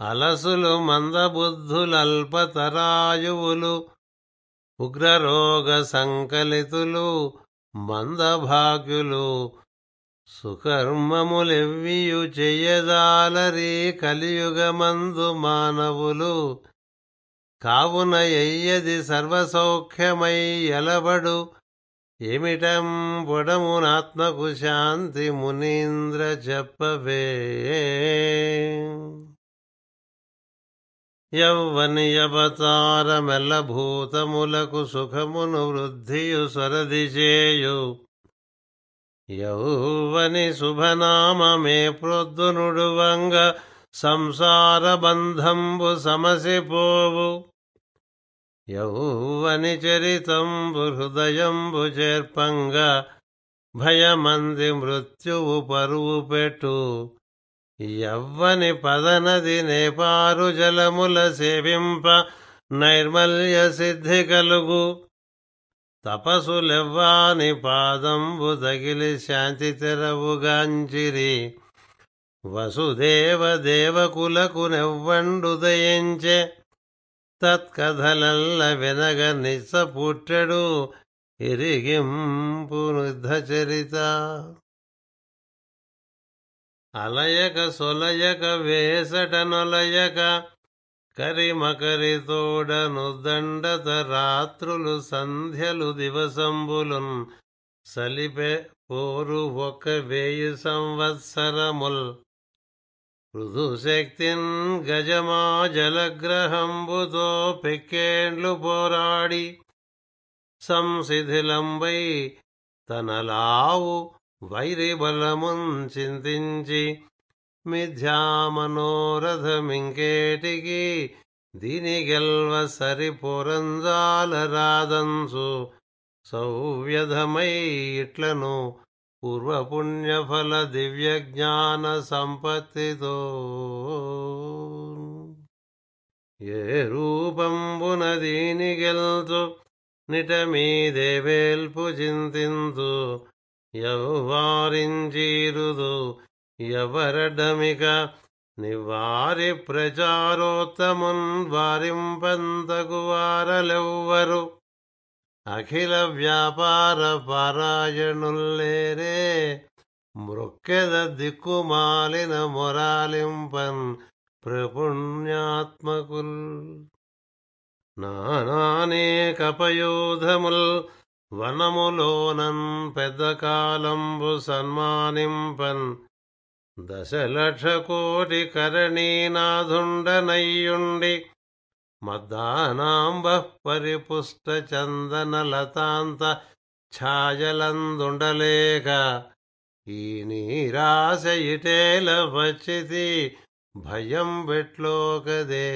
అలసులు మందబుద్ధులల్పతరాయువులు ఉగ్రరోగ సంకలితులు మందభాగ్యులు సుకర్మములెవ్వియు చెయ్యదాలరి కలియుగమందు మానవులు. కావున ఎయ్యది సర్వసౌఖ్యమై ఎలబడు ఏమిటం పొడమునాత్మకు శాంతి మునీంద్ర చెప్పవే. యౌవనియవతారమెల్లభూతములకు సుఖమును వృద్ధియు స్వరది చేయు యౌవని శుభనామమే ప్రొద్దునుడువంగ సంసార బంధంబు సమసిపోవు. యౌవని చరితంబు హృదయంబు చేర్పంగా భయమంది మృత్యువు పరువు పెట్టు. యవ్వని పదనది నేపారు జలముల సేవింప నైర్మల్య సిద్ధి కలుగు. తపసులెవ్వాని పాదంబు తగిలి శాంతి తెరవుగాంచిరి వసుదేవ దేవకులకు నెవ్వండు దయించే. తత్కథలల్ల వెనగ నిస్స పుట్టెడు. ఇరిగింపు చరిత అలయక సొలయక వేసట నొలయక కరిమకరి తోడను దండత రాత్రులు సంధ్యలు దివసంబులున్ సలిపె పోరు ఒక వేయి సంవత్సరముల్. మృదుశక్తిన్ గజమా జలగ్రహంబుతో పెక్కేండ్లు పోరాడి సంశిథిలంబై తనలావు వైరి బలమున్ చింతించి మిథ్యామనోరథమింకేటికి దీని గెల్వ సరి పొరంజాల రాదంసు సౌవ్యధమై ఇట్లను పూర్వపుణ్యఫల దివ్య జ్ఞాన సంపత్తితో ఏ రూపంబున దీని గెల్చు నిటమీ దేవేల్పు చింతింతు ఎవ్వారించీరుదు ఎవరడమిక నివారి ప్రచారోత్తమున్ వారింపంతకు వారలెవ్వరు అఖిల వ్యాపార పారాయణుల్లేరే మృక్కెద దిక్కుమాలిన మొరాలింపన్ ప్రపుణ్యాత్మకుల్. నానానేకపయోధముల్ వనములోనన్ పెద్ద కాలంబు సన్మానింపన్ దశలక్ష కోటి కరణీనాథుండనయ్యుండి మద్దానాంబ పరిపుష్ట చందన లతాంత ఛాయలందుండలేక ఈ నీరాశ ఇటేల వచ్చితి భయం బెట్లోకదే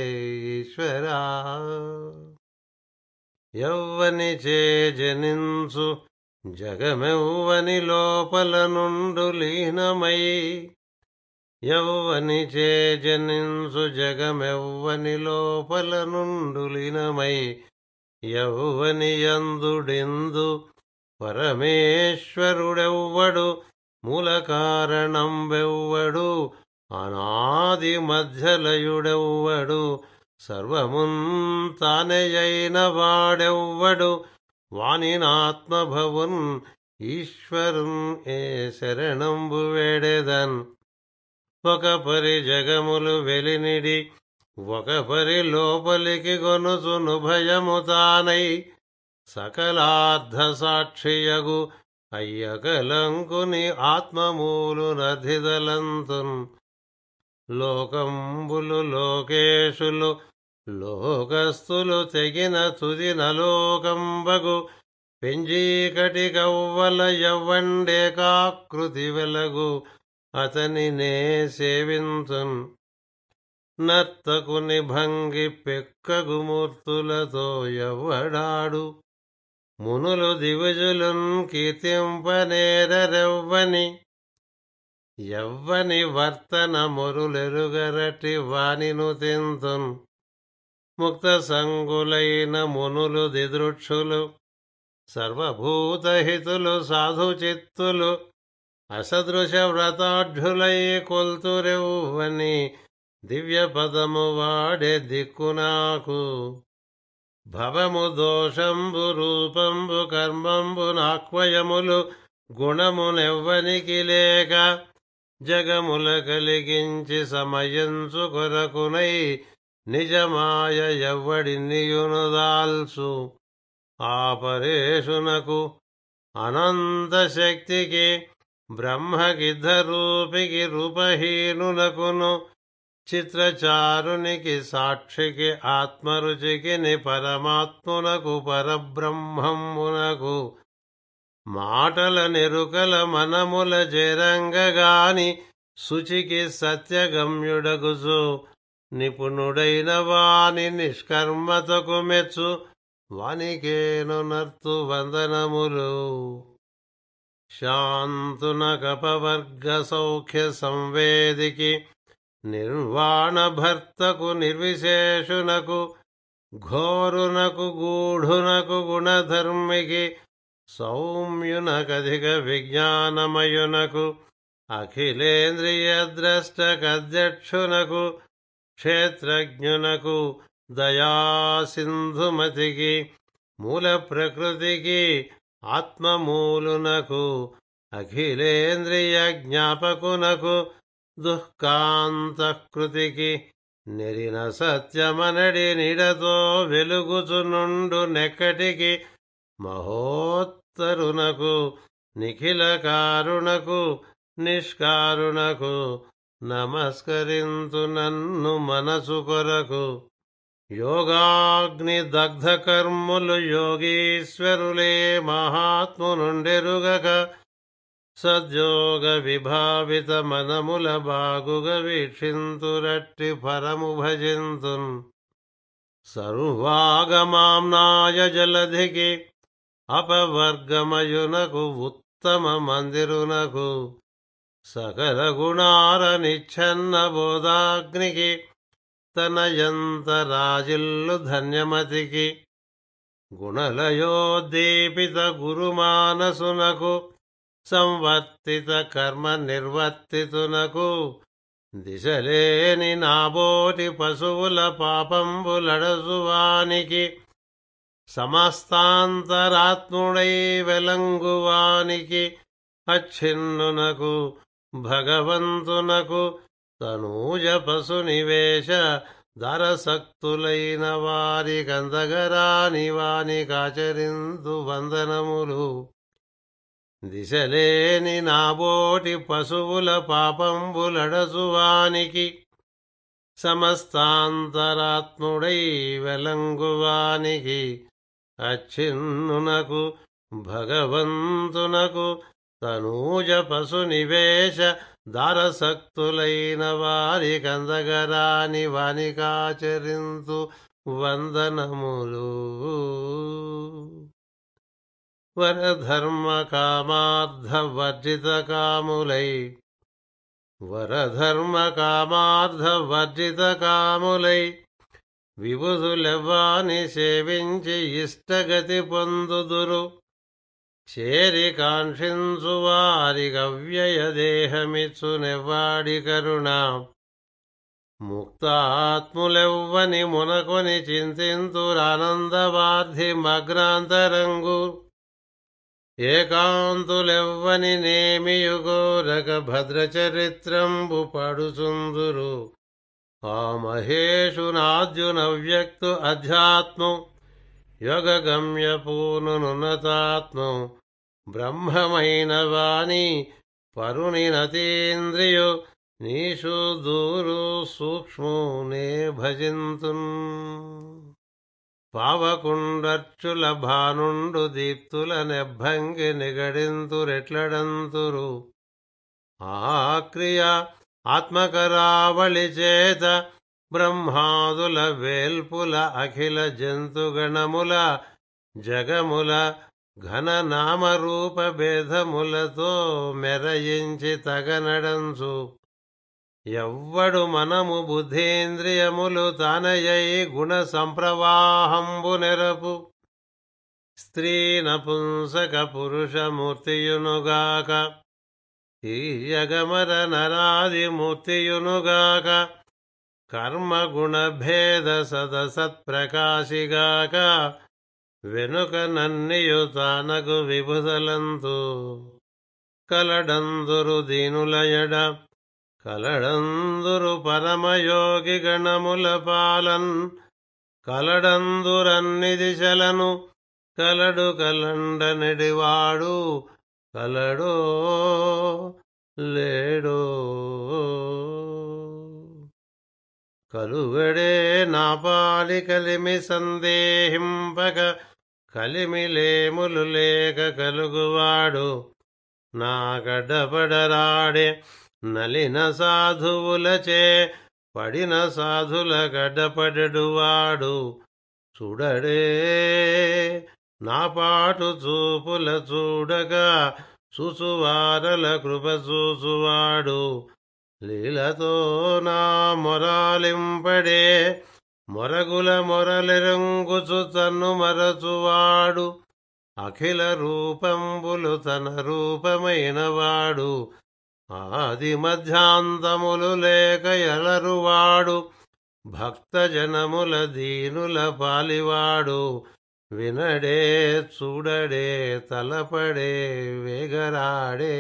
ఈశ్వరా. యవ్వనిచే జనించు జగమెవ్వని లోపల నుండు లీనమై. యవ్వని చే జనించు జగమెవ్వని లోపల నుండు లీనమై. యవ్వని యందుడిందు పరమేశ్వరుడెవ్వడు మూల కారణం వెవ్వడు అనాది మధ్యలయుడెవ్వడు. సర్వమున్ తానెయైన వాడెవ్వడు? వానినాత్మభవున్ ఈశ్వరున్ ఏ శరణంబు వేడెదన్? ఒక పరి జగములు వెలినిడి ఒక పరి లోపలికి గొనుసును భయము తానై సకలార్థ సాక్షియగు అయ్యకలంకుని ఆత్మమూలు నధిదలంతున్. లోకంబులు లోకేశులు లోకస్తులు తెగిన తుది నలోకంబగు పెంజీకటి కవ్వల యవ్వండేకాకృతి వెలగు అతని నే సేవింతున్. నర్తకుని భంగి పెక్కగుమూర్తులతో ఎవ్వడాడు మునులు దివిజులున్ కీర్తింపనేరెవ్వని ఎవ్వని వర్తన మొరులెరుగరటి వానిను తింతున్ ముక్త సంగులైన మునులు దిదృక్షులు సర్వభూతహితులు సాధు చిత్తులు అసదృశ వ్రతాఢ్యులై కొల్తురెవ్వని దివ్య పదము వాడే దిక్కు నాకు భవము దోషంబు రూపంబు కర్మంబు నాక్వయములు గుణమునెవ్వనికి లేక జగముల కలిగించి సమయంచు కొరకునై నిజమాయ ఎవ్వడినియునుదాల్సు ఆపరేషునకు అనంత శక్తికి బ్రహ్మగిద్ధరూపికి రూపహీనునకును చిత్రచారునికి సాక్షికి ఆత్మరుచికి పరమాత్మునకు పరబ్రహ్మమునకు మాటల నెరుకల మనముల జరంగగాని శుచికి సత్యగమ్యుడగుచు. నిపుణుడైన వాని నిష్కర్మతకు మెచ్చు వానికేను నర్తు వందనములు. శాంతున కపవర్గ సౌఖ్య సంవేదికి నిర్వాణ భర్తకు నిర్విశేషునకు ఘోరునకు గూఢునకు గుణధర్మికి సౌమ్యునకధిక విజ్ఞానమయునకు అఖిలేంద్రియద్రష్టకధ్యక్షునకు క్షేత్రజ్ఞునకు దయాసింధుమతికి మూల ప్రకృతికి ఆత్మమూలునకు అఖిలేంద్రియ జ్ఞాపకునకు దుఃఖాంతకృతికి నెరిన సత్యమనడి నిడతో వెలుగుచునుండు నెక్కటికి మహోత్తరునకు నిఖిల కారుణకు నిష్కారుణకు నమస్కరింతు నన్ను మనసు కొరకు. యోగాగ్ని దగ్ధకర్ములు యోగీశ్వరులే మహాత్మునుండెరుగక. సద్యోగ విభావిత మనముల బాగుగ వీక్షింతురట్టి పరము భజింతున్. సర్వాగమాంనాయ జలధికి అపవర్గమయునకు ఉత్తమ మందిరునకు సకల గుణార నిచ్ఛన్న బోధాగ్నికి తనయంత రాజిల్లు ధన్యమతికి గుణలయోద్దీపిత గురుమానసునకు సంవర్తిత కర్మ నిర్వర్తితునకు దిశలేని నాబోటి పశువుల పాపంబులడసువానికి సమస్తాంతరాత్ముడై వెలంగువానికి అచ్ఛిన్నునకు భగవంతునకు తనూజ పశు నివేశ దరసక్తులైన వారి కందగరాని వాని కాచరిందు వందనములు. దిశలేని నాబోటి పశువుల పాపంబులడసువానికి సమస్తాంతరాత్ముడై వెలంగువానికి అచ్ఛిన్నునకు భగవంతునకు తనూజ పశు నివేశ దారసక్తులైన వారి కందగరాని వానికాచరింతు వందనములు. వరధర్మ కామార్థ వర్జిత కాములై వరధర్మ కామార్థ వర్జిత కాములై విభుధులెవ్వాని సేవించి ఇష్టగతి పొందుదురు. చేరి కాంక్షించు వారి గవ్యయ దేహమిచ్చు నెవ్వాడి కరుణ. ముక్తాత్ములెవ్వని మునకొని చింతింతురానందవార్ధి మగ్నాంతరంగు. ఏకాంతులెవ్వని నేమియుగోరక భద్రచరిత్రంబు పడుచుందురు. ఆ మహేషు వ్యక్తు అధ్యాత్మం యోగగమ్యపూనున్నతాత్మం బ్రహ్మమైన వాణి పరుని నతీంద్రియు నీషు దూరు సూక్ష్ము నే భజింతున్. పావకుండర్చుల భానుండు దీప్తుల నెబ్బంగి నిగడింతురెట్లడంతురు. ఆ క్రియ ఆత్మకరావళి చేత బ్రహ్మాదుల వేల్పుల అఖిల జంతుగణముల జగముల ఘన నామరూప భేదములతో మెరయించి తగనడంచు. ఎవ్వడు మనము బుద్ధేంద్రియములు తానయై గుణ సంప్రవాహంబు నెరపు. స్త్రీ నపుంసక పురుషమూర్తియునుగాక తీయగమర నరాది మూర్తియునుగాక కర్మగుణభేద సదసత్ప్రకాశిగాక వెనుక నన్నియు తానకు విభుదలంతు కలడందురు దీనులయడ కలడందురు పరమయోగి గణముల పాలన్ కలడందురన్ని దిశలను కలడు కలండనెడివాడు. కలడో లేడో. కలుగడే నాపాలి కలిమి సందేహింపక కలిమిలేములు లేక కలుగువాడు. నా గడ్డపడరాడే నలిన సాధువులచే పడిన సాధుల గడ్డపడడువాడు. చూడడే నా పాటు చూపుల చూడగా చూసువారల కృప చూసువాడు. లీలతో నా మొరాలింపడే మొరగుల మొరలిరంగుచు తన్ను మరచువాడు. అఖిల రూపంబులు తన రూపమైనవాడు. ఆది మధ్యాంతములు లేక ఎలరువాడు. భక్తజనముల దీనుల పాలివాడు. వినడే చూడడే తలపడే వేగరాడే.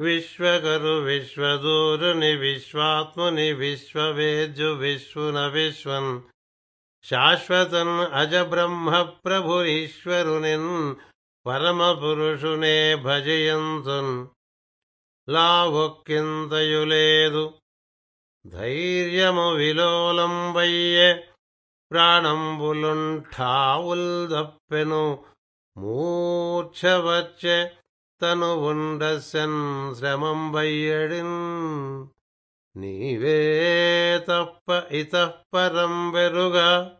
విశ్వకరు విశ్వదూరుని విశ్వాత్ముని విశ్వవేద్యు విశ్వున విశ్వన్. శాశ్వతన్ అజ బ్రహ్మ ప్రభురీశ్వరునిన్ పరమ పురుషునే భజయంతున్. లావొక్కింతయులేదు ధైర్యము విలోలంబయ్యే ప్రాణంబులుంఠావుల్దప్పెను మూర్ఛవచ్చే తను ఉండసెన్ శ్రమంబయ్యడిన్. నీవే తప్ప ఇతఃపరం వెరుగా.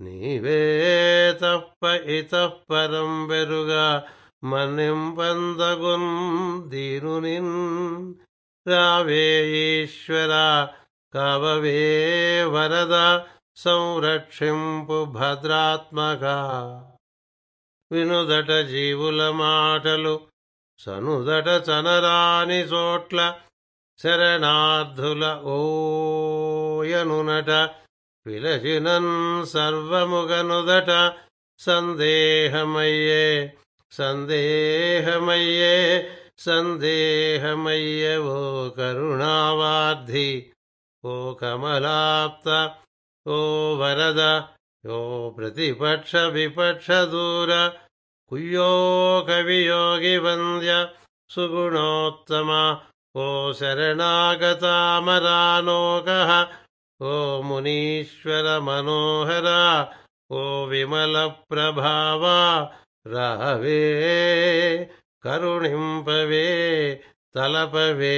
నీవే తప్ప ఇతఃపరం వెరుగా. మన్నింపందగున్ దీనునిన్. రావే ఈశ్వర కవవే వరద. సంరక్షింపు భద్రాత్మక వినుదట జీవుల మాటలు సనుదట చనరాని చోట్ల శరణార్థుల ఓయనునట పిలచినన్ సర్వముగనుదట సందేహమయ్యే సందేహమయ్యే సందేహమయ్యే ఓ కరుణావార్ధి ఓ కమలాప్త ओ वरद यो प्रतिपक्षविपक्षदूर कुयोकवियोगिवन्द्य सुगुणोत्तम को शरणागतामरानोकः को मुनीश्वरमनोहरा को विमलप्रभावा रहवे करुणिम्पवे तलपवे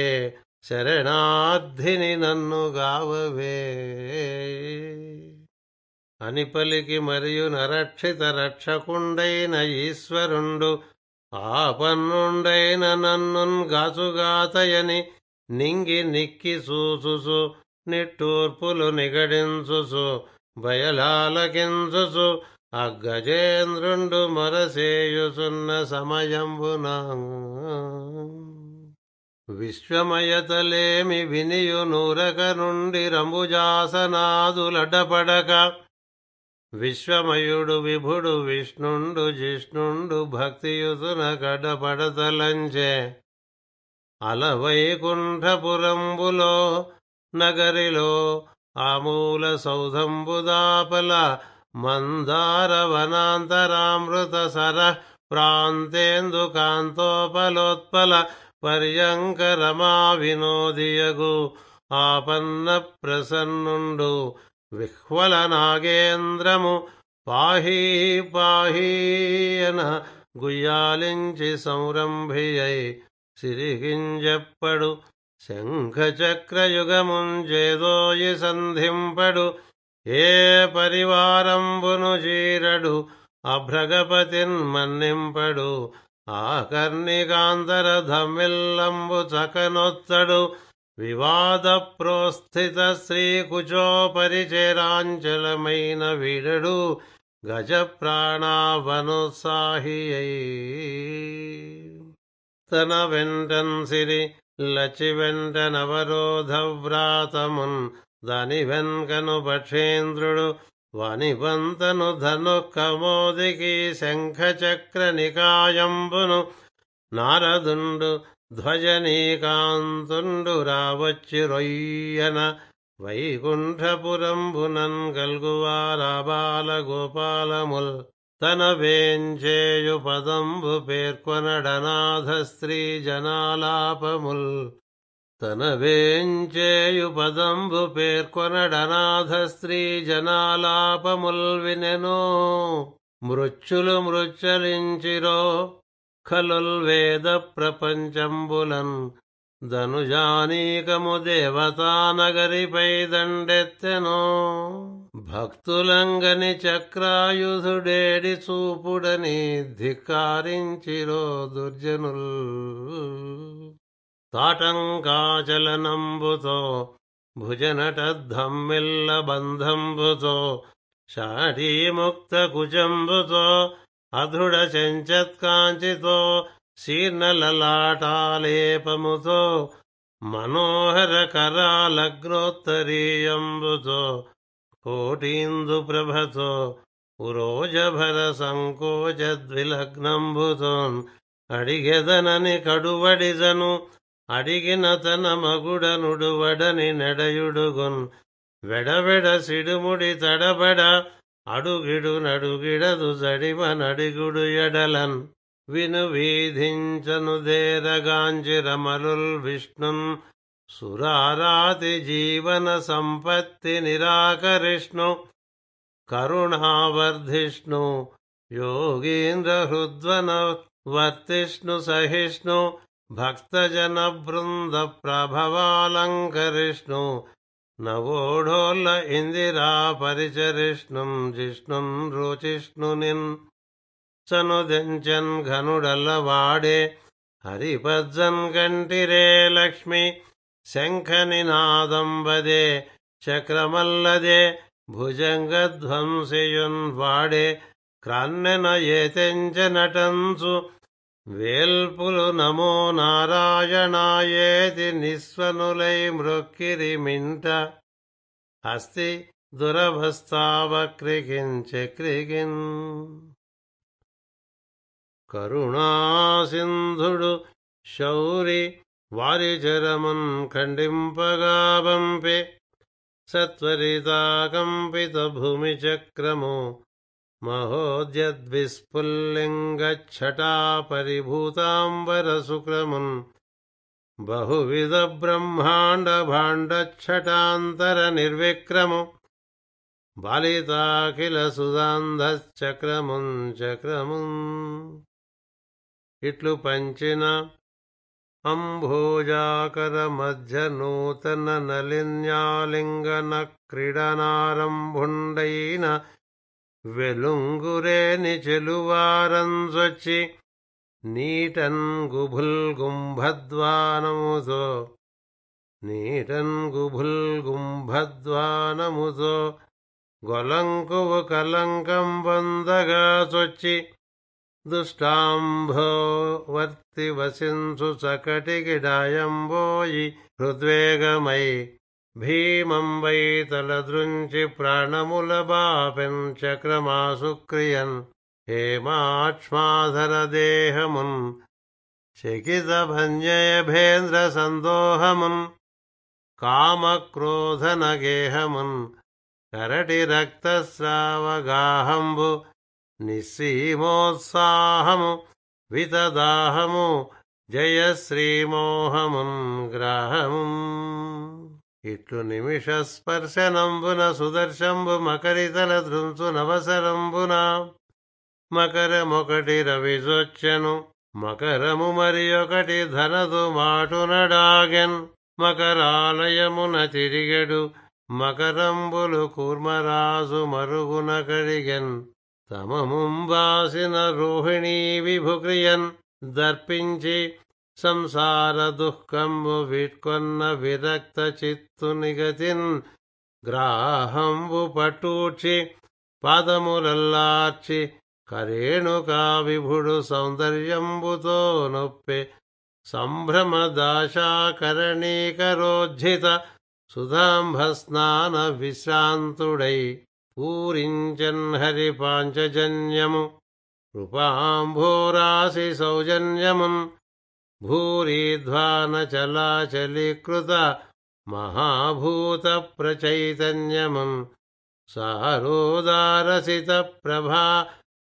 శరణార్థిని నన్ను గావవే. అని పలికి మరియు నరక్షిత రక్షకుండైన ఈశ్వరుండు ఆపన్నుండైన నన్నున్ గాచుగాతయని నింగి నిక్కి సూసుసు నిట్టూర్పులు నిగడించుసు బయలాలకించుసు అగ్గజేంద్రుండు మరసేయుసున్న సమయంబునా. విశ్వమయతలేమి వినియు నూరక నుండి రంభుజాసనాదులడ్డపడక విశ్వమయుడు విభుడు విష్ణుండు జిష్ణుండు భక్తియుతున గడపడతలంచే అలవైకుంఠపురంబులో నగరిలో ఆమూల సౌధంబుదాపల మందార వనాంతరామృత సర ప్రాంతేందు కాంతోపలోత్పల పర్యంక రమా వినోదియగు ఆపన్న ప్రసన్నుండు విహ్వల నాగేంద్రము పాహీ పాహీయన గుయ్యాలించి సంరంభియై సిరిగింజెప్పడు. శంఖచక్రయుగముంజేదోయి సంధింపడు. ఏ పరివారంబును చీరడు. అభ్రగపతిన్ మన్నింపడు. ఆకర్ణికాంతరధమిల్లంబు చకనొత్తడు వివాద ప్రోస్థిత శ్రీకుచోపరిచేరాంచలమైన వీడడు గజ ప్రాణావనుసాహియై తన వెంటన్ సిరి లచి వెంటనవరోధవ్రాతమున్ దాని వెన్కను పక్షేంద్రుడు వనిబంతను ధను కమోదికి శంఖచక్ర నికాయంబును నారదుండు ధ్వజనీకాంతుండు రావచ్చి రొయ్యన వైకుంఠపురంబునన్ గల్గువారాబాల గోపాలముల్ తన వేంచేయు పదంబు పేర్కొనడనాథ స్త్రీ జనాలాపముల్ తన వేంచేయు పదంబు పేర్కొనడనాథ స్త్రీ జనాలాపముల్ వినెను మృచ్చులు మృచ్చలించిరో ఖలుల్ వేద ప్రపంచంబులన్ ధనుజానీకము దేవతానగరిపై దండెత్తెను భక్తులంగని చక్రాయుధుడేడి చూపుడని ధికారించిరో దుర్జనుల్. తాటంకాచలనంబుతో భుజనటద్ధమ్మిల్ల బంధంబుతో షాఢీముక్త కుజంబుతో అధృఢ చెంచత్కాంచితో శీర్ణలలాటాలేపముతో మనోహర కరాలగ్నోత్తరీయంబుతో కోటీందు ప్రభతో ఉరోజభర సంకోచద్విలగ్నంబుతోన్ అడిగెదనని కడువడిజను అడిగిన తన మగుడనుడువడని నెడయుడుగున్. వెడవెడ సిడుముడి తడబడ అడుగిడు నడుగిడదు జడిమ నడిగుడు ఎడలన్. విను వీధించను దేరగాంచి రమలుల్ విష్ణున్. సురారాతి జీవన సంపత్తి నిరాకరిష్ణు. కరుణావర్ధిష్ణు యోగీంద్ర హృద్వన వర్తిష్ణు సహిష్ణు. భక్తజన బృంద ప్రభవాలంకరిష్ణు నవోఢోల్ల ఇందిరా పరిచరిష్ణుం జిష్ణుం రుచిష్ణునిన్ చనుదెంచన్ ఘనుడల్ల వాడే హరిపజ్జన్ కంటిరే లక్ష్మి శంఖనినాదంబదే చక్రమల్లదే భుజంగధ్వంసియున్ వాడే క్రాన్నెన ఏతెంచ నటంచు వేల్పులు నమో నారాయణాయేతి నిస్వనులై మృక్కిరి మింట. అస్తి దురభస్తావక్రికించక్రికిన్ కరుణాసింధుడు శౌరి వారి చరమున్ ఖండింపగా పంపే సత్వరితాకంపిత భూమి చక్రము మహోద్యద్విస్ఫుల్లింగఛటా పరిభూతాంబర శుక్రమున్ బహువిధ బ్రహ్మాండ భాండఛటాంతర నిర్విక్రము బాలితాఖిల సుధాంధచక్రమున్ చక్రమున్ ఇట్లు పంచిన అంభోజాకర మధ్య నూతన నలిన్యాలింగన క్రీడనారంభుండైన వెలుంగురేని చెలువారంజొచ్చి నీటన్గుభుల్గుంభద్వానముతో నీటన్గుభుల్గుంభద్వానముతో గుంభద్వానముతో గొలంకువు కలంకం వందగా చొచ్చి దుష్టాంభో వర్తి వసించు చకటికిడాయంబోయి హృద్వేగమై भीमम् वैतलदृञ्चिप्रणमुलवापं चक्रमाशुक्रियन् हेमाक्ष्माधरदेहमुन् शकितभञ्जयभेन्द्रसन्दोहमुन् कामक्रोधनगेहमुन् करटिरक्तस्रावगाहम्बु निःसीमोत्साहमु वितदाहमु जयश्रीमोहमुन् ग्राहमुम् ఇట్లు నిమిష స్పర్శనంబున సుదర్శంబు మకరితల దృంసు నవసరంబున. మకరమొకటి రవిజొచ్చెను మకరము మరి ఒకటి ధనదు మాటునడాగెన్. మకరాలయమున తిరిగెడు మకరంబులు కూర్మరాజు మరుగున కడిగెన్. తమముంబాసిన రోహిణీ విభుక్రియన్ దర్పించి సంసార దుఃఖంబు వీట్కొన్న విరక్త చిత్తు నిగతిన్ గ్రాహంబు పటూర్చి పాదములల్లార్చి కరేణుకా విభుడు సౌందర్యంబుతో నొప్పి సంభ్రమదాశాకరణీకరోజ్జిత సుధాంభస్నాన విశ్రాంతుడై పూరించన్ హరి పాంచజన్యము కృపాంభోరాశి సౌజన్యమున్ भूरिध्वानचलाचलीकृत महाभूतप्रचैतन्यमम् सारोदारसितप्रभा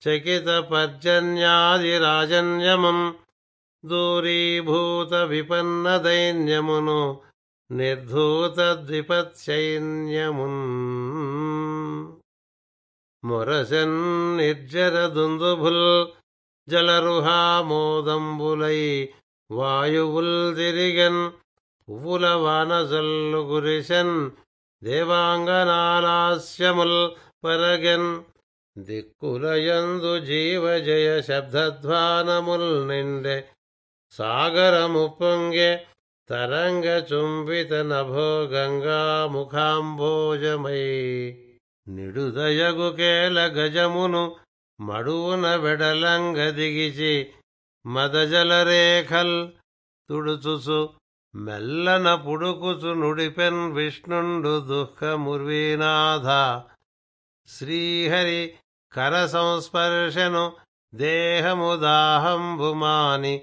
चकितपर्जन्यादिराजन्यमम् दूरीभूतविपन्नदैन्यमुनो निर्धूतद्विपत्सैन्यमुन् मुरसन्निर्जरदुन्दुभुल् जलरुहामोदम्बुलै వాయువుల్ తిరిగన్ పువ్వుల వానజల్లు గురిసెన్ దేవాంగనాలాస్యముల్ పరగెన్. దిక్కులయందు జీవజయ శబ్దధ్వానముల్ నిండె సాగరము పొంగె తరంగ చుంబిత నభో గంగా ముఖాంభోజమై నిడుదయగు కేల గజమును మడువున వెడలంగ దిగిచి మదజలరేఖల్ తుడుచుసు మెల్లన పుడుకుచు నుడిపెన్ విష్ణుండు దుఃఖముర్వీనాథ శ్రీహరి కర సంస్పర్శను దేహము దాహంబుమాని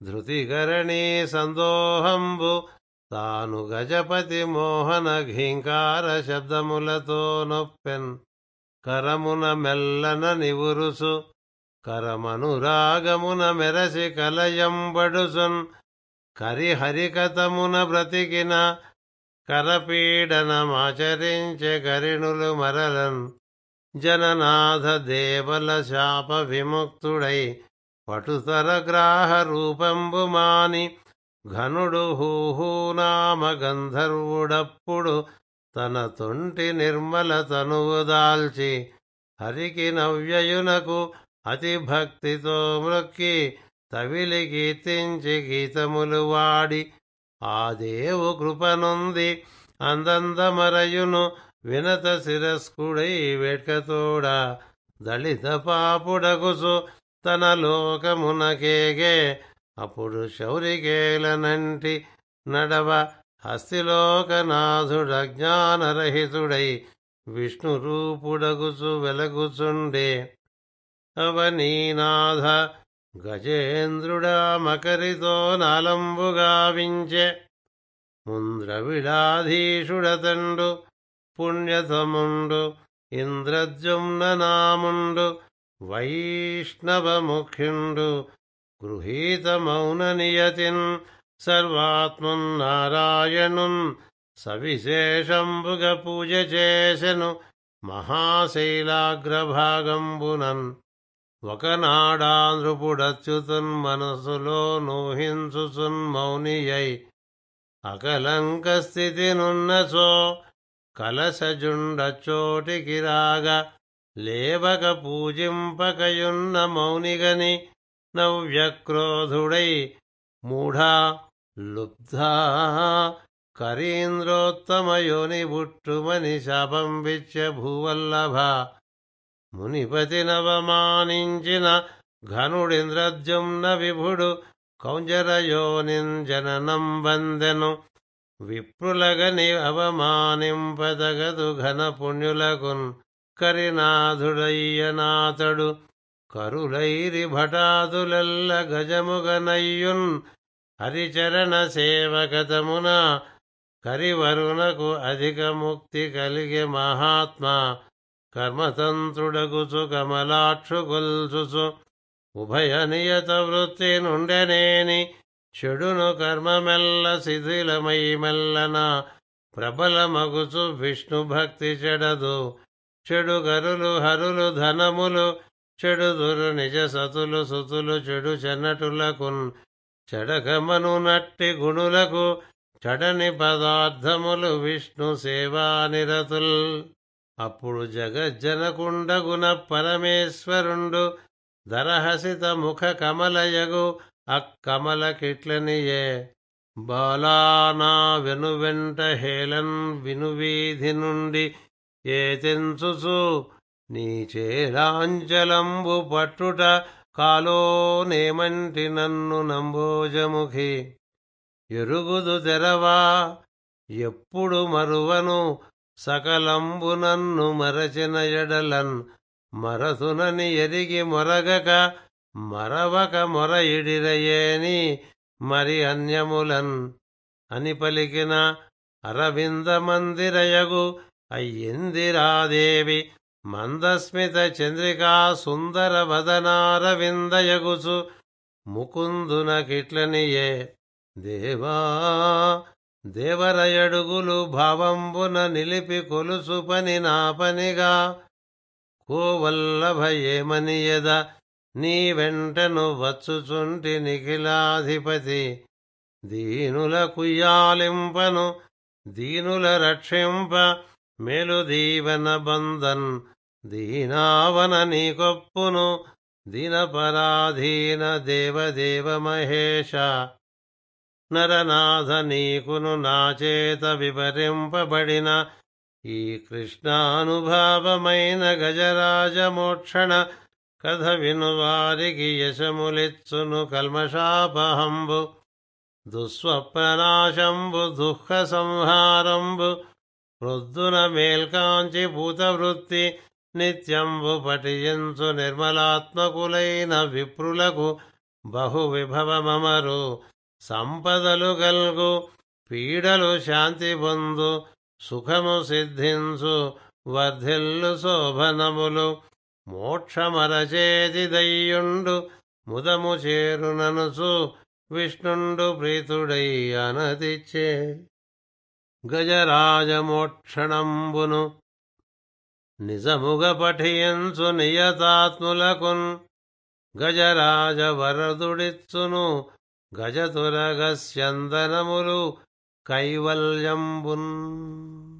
ధృతికరణీ సందోహంబు తాను గజపతి మోహన ఘీంకార శబ్దములతో నొప్పెన్ కరమున మెల్లన నివురుసు కరమనురాగమున మెరసి కలయంబడుసున్. కరిహరికతమున బ్రతికిన కరపీడనమాచరించే గరిణులు మరలన్. జననాథ దేవల శాప విముక్తుడై పటుతర గ్రాహ రూపంబు మాని. ఘనుడు హూహూనామ గంధర్వుడప్పుడు తన తొంటి నిర్మల తనువు దాల్చి. హరికి నవ్యయునకు అతి భక్తితో మ్రొక్కి తవిలి గీతించి గీతములు వాడి ఆ దేవు కృపనుంది అందందమరయును వినత శిరస్కుడై వేట్కతోడ దళిత పాపుడగుసు తన లోకమునకేగే అప్పుడు శౌరికేలనంటి నడవ హస్తిలోకనాథుడజ్ఞానరహితుడై విష్ణురూపుడగుచు వెలగుచుండే. అవనీనాథ గజేంద్రుడా మకరితో నాలంబుగావించె. ముంద్రవిడాధీషుడతండు పుణ్యతముండు ఇంద్రద్యుమ్న నాముండు వైష్ణవముఖ్యుండు గృహీత మౌన నియతిన్ సర్వాత్మన్నారాయణున్ సవిశేషంబుగ పూజ చేసెను మహాశైలాగ్రభాగంబునన్. ఒకనాడాంధ్రుపుడచ్యుతున్ మనసులో నూహించుచున్ మౌనియై అకలంక స్థితి నున్నచో కలశజుండచోటికి రాగా లేవక పూజింపకయున్న మౌనిగని నవ్యక్రోధుడై మూఢా లుబ్ధా కరీంద్రోత్తమయోని బుట్టుమని శాపం విచ్చ భూవల్లభ. మునిపతి నవమానించిన ఘనుడింద్రద్యుమ్న విభుడు కౌంజరయోనింజననం జననం విప్రులగని అవమానింపదగదు ఘన పుణ్యులకున్ కరినాథుడయ్యనాథడు. కరులైరి భటాదులెల్ల గజముగనయ్యున్ హరిచరణ సేవకతమున కరివరునకు అధిక ముక్తి కలిగే మహాత్మా కర్మతంత్రుడగుచు కమలాక్షు గొల్చుచు ఉభయ నియత వృత్తి నుండెనేని చెడును కర్మమెల్ల శిథిలమై మెల్లన. ప్రబలమగుచు విష్ణు భక్తి చెడదు. చెడు గరులు హరులు ధనములు చెడు దురు నిజ సతులు సుతులు చెడు చెన్నటులకు చెడకమను నట్టి గుణులకు చడని పదార్థములు విష్ణు సేవా నిరతుల్ అప్పుడు జగజ్జనకుండగున పరమేశ్వరుండు దరహసిత ముఖ కమలయగు అక్కమల కిట్లనియే. బాలానా వెనువెంట హేళన్ వినువీధి నుండి ఏ నీ చేలాంచలంబు పట్టుట కాలో నేమంటి నన్ను నంబోజముఖి. ఎరుగుదు తెరవా ఎప్పుడు మరువను సకలంబు నన్ను మరచిన ఎడలన్ మరసునని ఎరిగి మొరగక మరవక మొర ఇడిరయేని మరి అన్యములన్ అని పలికిన అరవింద మందిరయగు అయ్యిందిరాదేవి మందస్మిత చంద్రికా సుందర వదనారవిందయగుచు ముకుందునకిట్లనియే దేవా దేవరయడుగులు భావంబున నిలిపి కొలుసు పని నా పనిగా కోవల్లభ నీ వెంటను వచ్చుచుంటి నిఖిలాధిపతి. దీనుల కుయ్యాలింపను దీనుల రక్షింప మేలు దీవన బంధన్. దీనావన నీకొప్పును దీనపరాధీన దేవదేవ మహేష. నరనాథ నీకును నాచేత వివరింపబడిన ఈ కృష్ణానుభావమైన గజరాజమోక్షణ కథ వినువారికి యశములిచ్చును కల్మషాపహంబు దుస్వప్ననాశంబు దుఃఖ సంహారంబు వృద్ధున మేల్కాంచి భూతవృత్తి నిత్యంబు పఠించు నిర్మలాత్మకులైన విప్రులకు బహు విభవమమరు సంపదలు గల్గు పీడలు శాంతి పొందు సుఖము సిద్ధించు వర్ధిల్లు శోభనములు. మోక్షమరచేది దయ్యుండు ముదము చేరుననుచు విష్ణుండు ప్రీతుడై అనతిచ్చే గజరాజమోక్షణంబును నిజముగ పఠియంచు నియతాత్ములకున్ గజరాజ వరదుడిచ్చును గజతురగస్యందనములు కైవల్యంబున్.